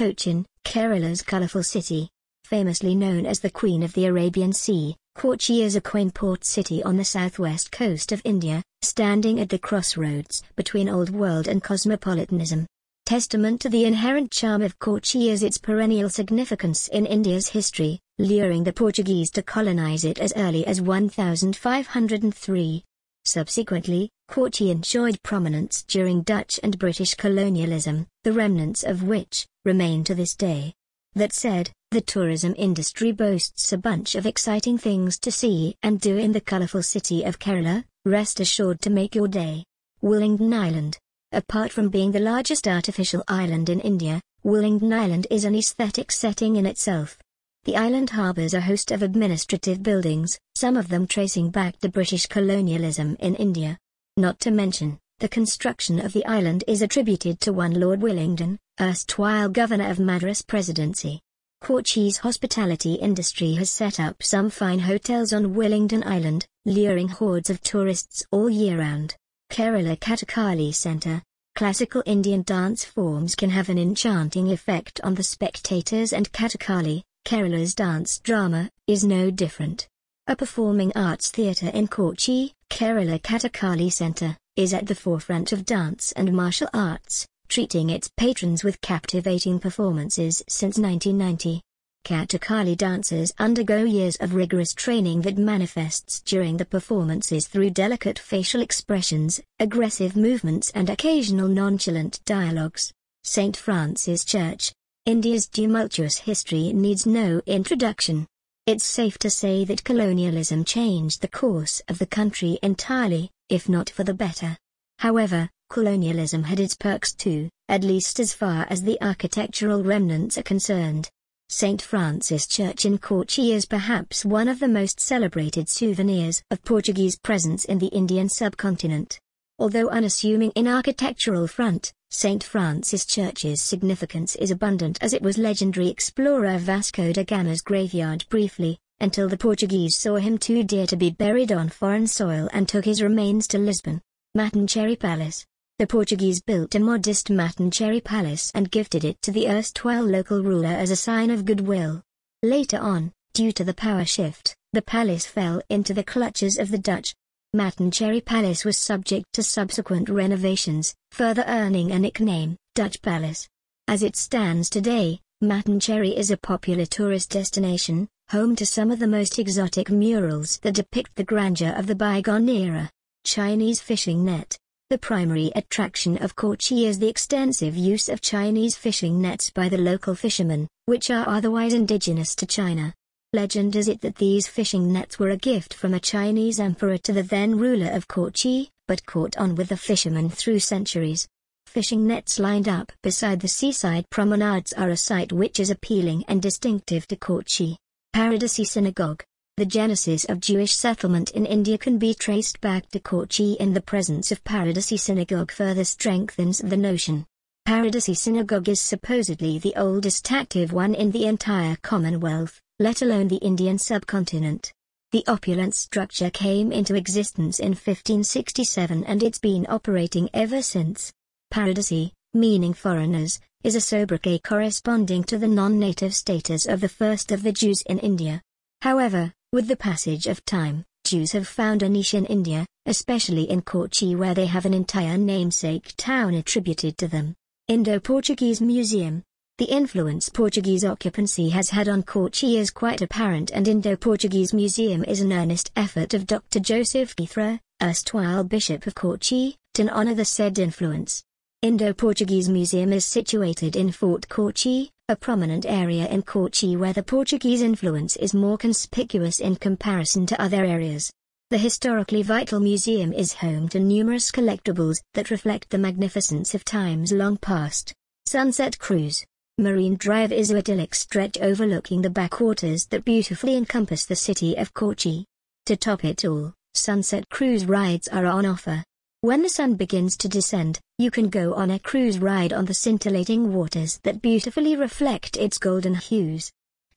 Cochin, Kerala's colourful city. Famously known as the Queen of the Arabian Sea, Kochi is a quaint port city on the southwest coast of India, standing at the crossroads between Old World and cosmopolitanism. Testament to the inherent charm of Kochi is its perennial significance in India's history, luring the Portuguese to colonize it as early as 1503. Subsequently, Kochi enjoyed prominence during Dutch and British colonialism, the remnants of which remain to this day. That said, the tourism industry boasts a bunch of exciting things to see and do in the colorful city of Kerala, rest assured to make your day. Willingdon Island. Apart from being the largest artificial island in India, Willingdon Island is an aesthetic setting in itself. The island harbors a host of administrative buildings, some of them tracing back to British colonialism in India. Not to mention, the construction of the island is attributed to one Lord Willingdon, erstwhile governor of Madras Presidency. Kochi's hospitality industry has set up some fine hotels on Willingdon Island, luring hordes of tourists all year round. Kerala Kathakali Centre. Classical Indian dance forms can have an enchanting effect on the spectators and Kathakali, Kerala's dance drama, is no different. A performing arts theatre in Kochi, Kerala Kathakali Centre, is at the forefront of dance and martial arts, treating its patrons with captivating performances since 1990. Kathakali dancers undergo years of rigorous training that manifests during the performances through delicate facial expressions, aggressive movements and occasional nonchalant dialogues. St. Francis Church, India's tumultuous history needs no introduction. It's safe to say that colonialism changed the course of the country entirely, if not for the better. However, colonialism had its perks too, at least as far as the architectural remnants are concerned. St. Francis Church in Kochi is perhaps one of the most celebrated souvenirs of Portuguese presence in the Indian subcontinent. Although unassuming in architectural front, St. Francis Church's significance is abundant as it was legendary explorer Vasco da Gama's graveyard briefly, until the Portuguese saw him too dear to be buried on foreign soil and took his remains to Lisbon. Mattancherry Palace. The Portuguese built a modest Mattancherry Palace and gifted it to the erstwhile local ruler as a sign of goodwill. Later on, due to the power shift, the palace fell into the clutches of the Dutch, Mattancherry Palace was subject to subsequent renovations, further earning a nickname, Dutch Palace. As it stands today, Mattancherry is a popular tourist destination, home to some of the most exotic murals that depict the grandeur of the bygone era. Chinese fishing net. The primary attraction of Kochi is the extensive use of Chinese fishing nets by the local fishermen, which are otherwise indigenous to China. Legend is it that these fishing nets were a gift from a Chinese emperor to the then ruler of Kochi, but caught on with the fishermen through centuries. Fishing nets lined up beside the seaside promenades are a sight which is appealing and distinctive to Kochi. Paradesi Synagogue The genesis of Jewish settlement in India can be traced back to Kochi and the presence of Paradesi Synagogue further strengthens the notion. Paradesi Synagogue is supposedly the oldest active one in the entire Commonwealth let alone the Indian subcontinent. The opulent structure came into existence in 1567 and it's been operating ever since. Paradesi, meaning foreigners, is a sobriquet corresponding to the non-native status of the first of the Jews in India. However, with the passage of time, Jews have found a niche in India, especially in Kochi where they have an entire namesake town attributed to them. Indo-Portuguese Museum, the influence Portuguese occupancy has had on Kochi is quite apparent and Indo-Portuguese Museum is an earnest effort of Dr. Joseph Ithra, erstwhile Bishop of Kochi, to honor the said influence. Indo-Portuguese Museum is situated in Fort Kochi, a prominent area in Kochi where the Portuguese influence is more conspicuous in comparison to other areas. The historically vital museum is home to numerous collectibles that reflect the magnificence of times long past. Sunset Cruise Marine Drive is a idyllic stretch overlooking the backwaters that beautifully encompass the city of Kochi. To top it all, sunset cruise rides are on offer. When the sun begins to descend, you can go on a cruise ride on the scintillating waters that beautifully reflect its golden hues.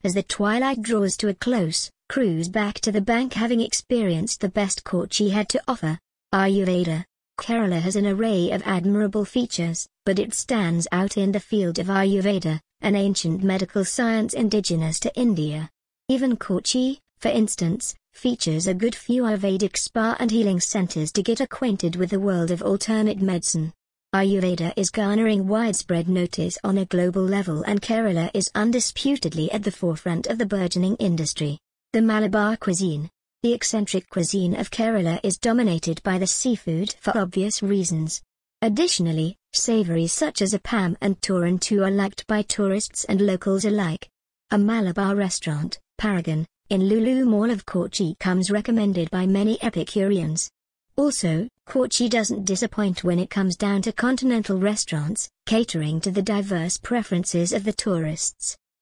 As the twilight draws to a close, cruise back to the bank having experienced the best Kochi had to offer. Ayurveda Kerala has an array of admirable features, but it stands out in the field of Ayurveda, an ancient medical science indigenous to India. Even Kochi, for instance, features a good few Ayurvedic spa and healing centers to get acquainted with the world of alternate medicine. Ayurveda is garnering widespread notice on a global level and Kerala is undisputedly at the forefront of the burgeoning industry. The Malabar cuisine, the eccentric cuisine of Kerala is dominated by the seafood for obvious reasons. Additionally, savories such as appam and thoran too are liked by tourists and locals alike. A Malabar restaurant, Paragon, in Lulu Mall of Kochi comes recommended by many Epicureans. Also, Kochi doesn't disappoint when it comes down to continental restaurants, catering to the diverse preferences of the tourists.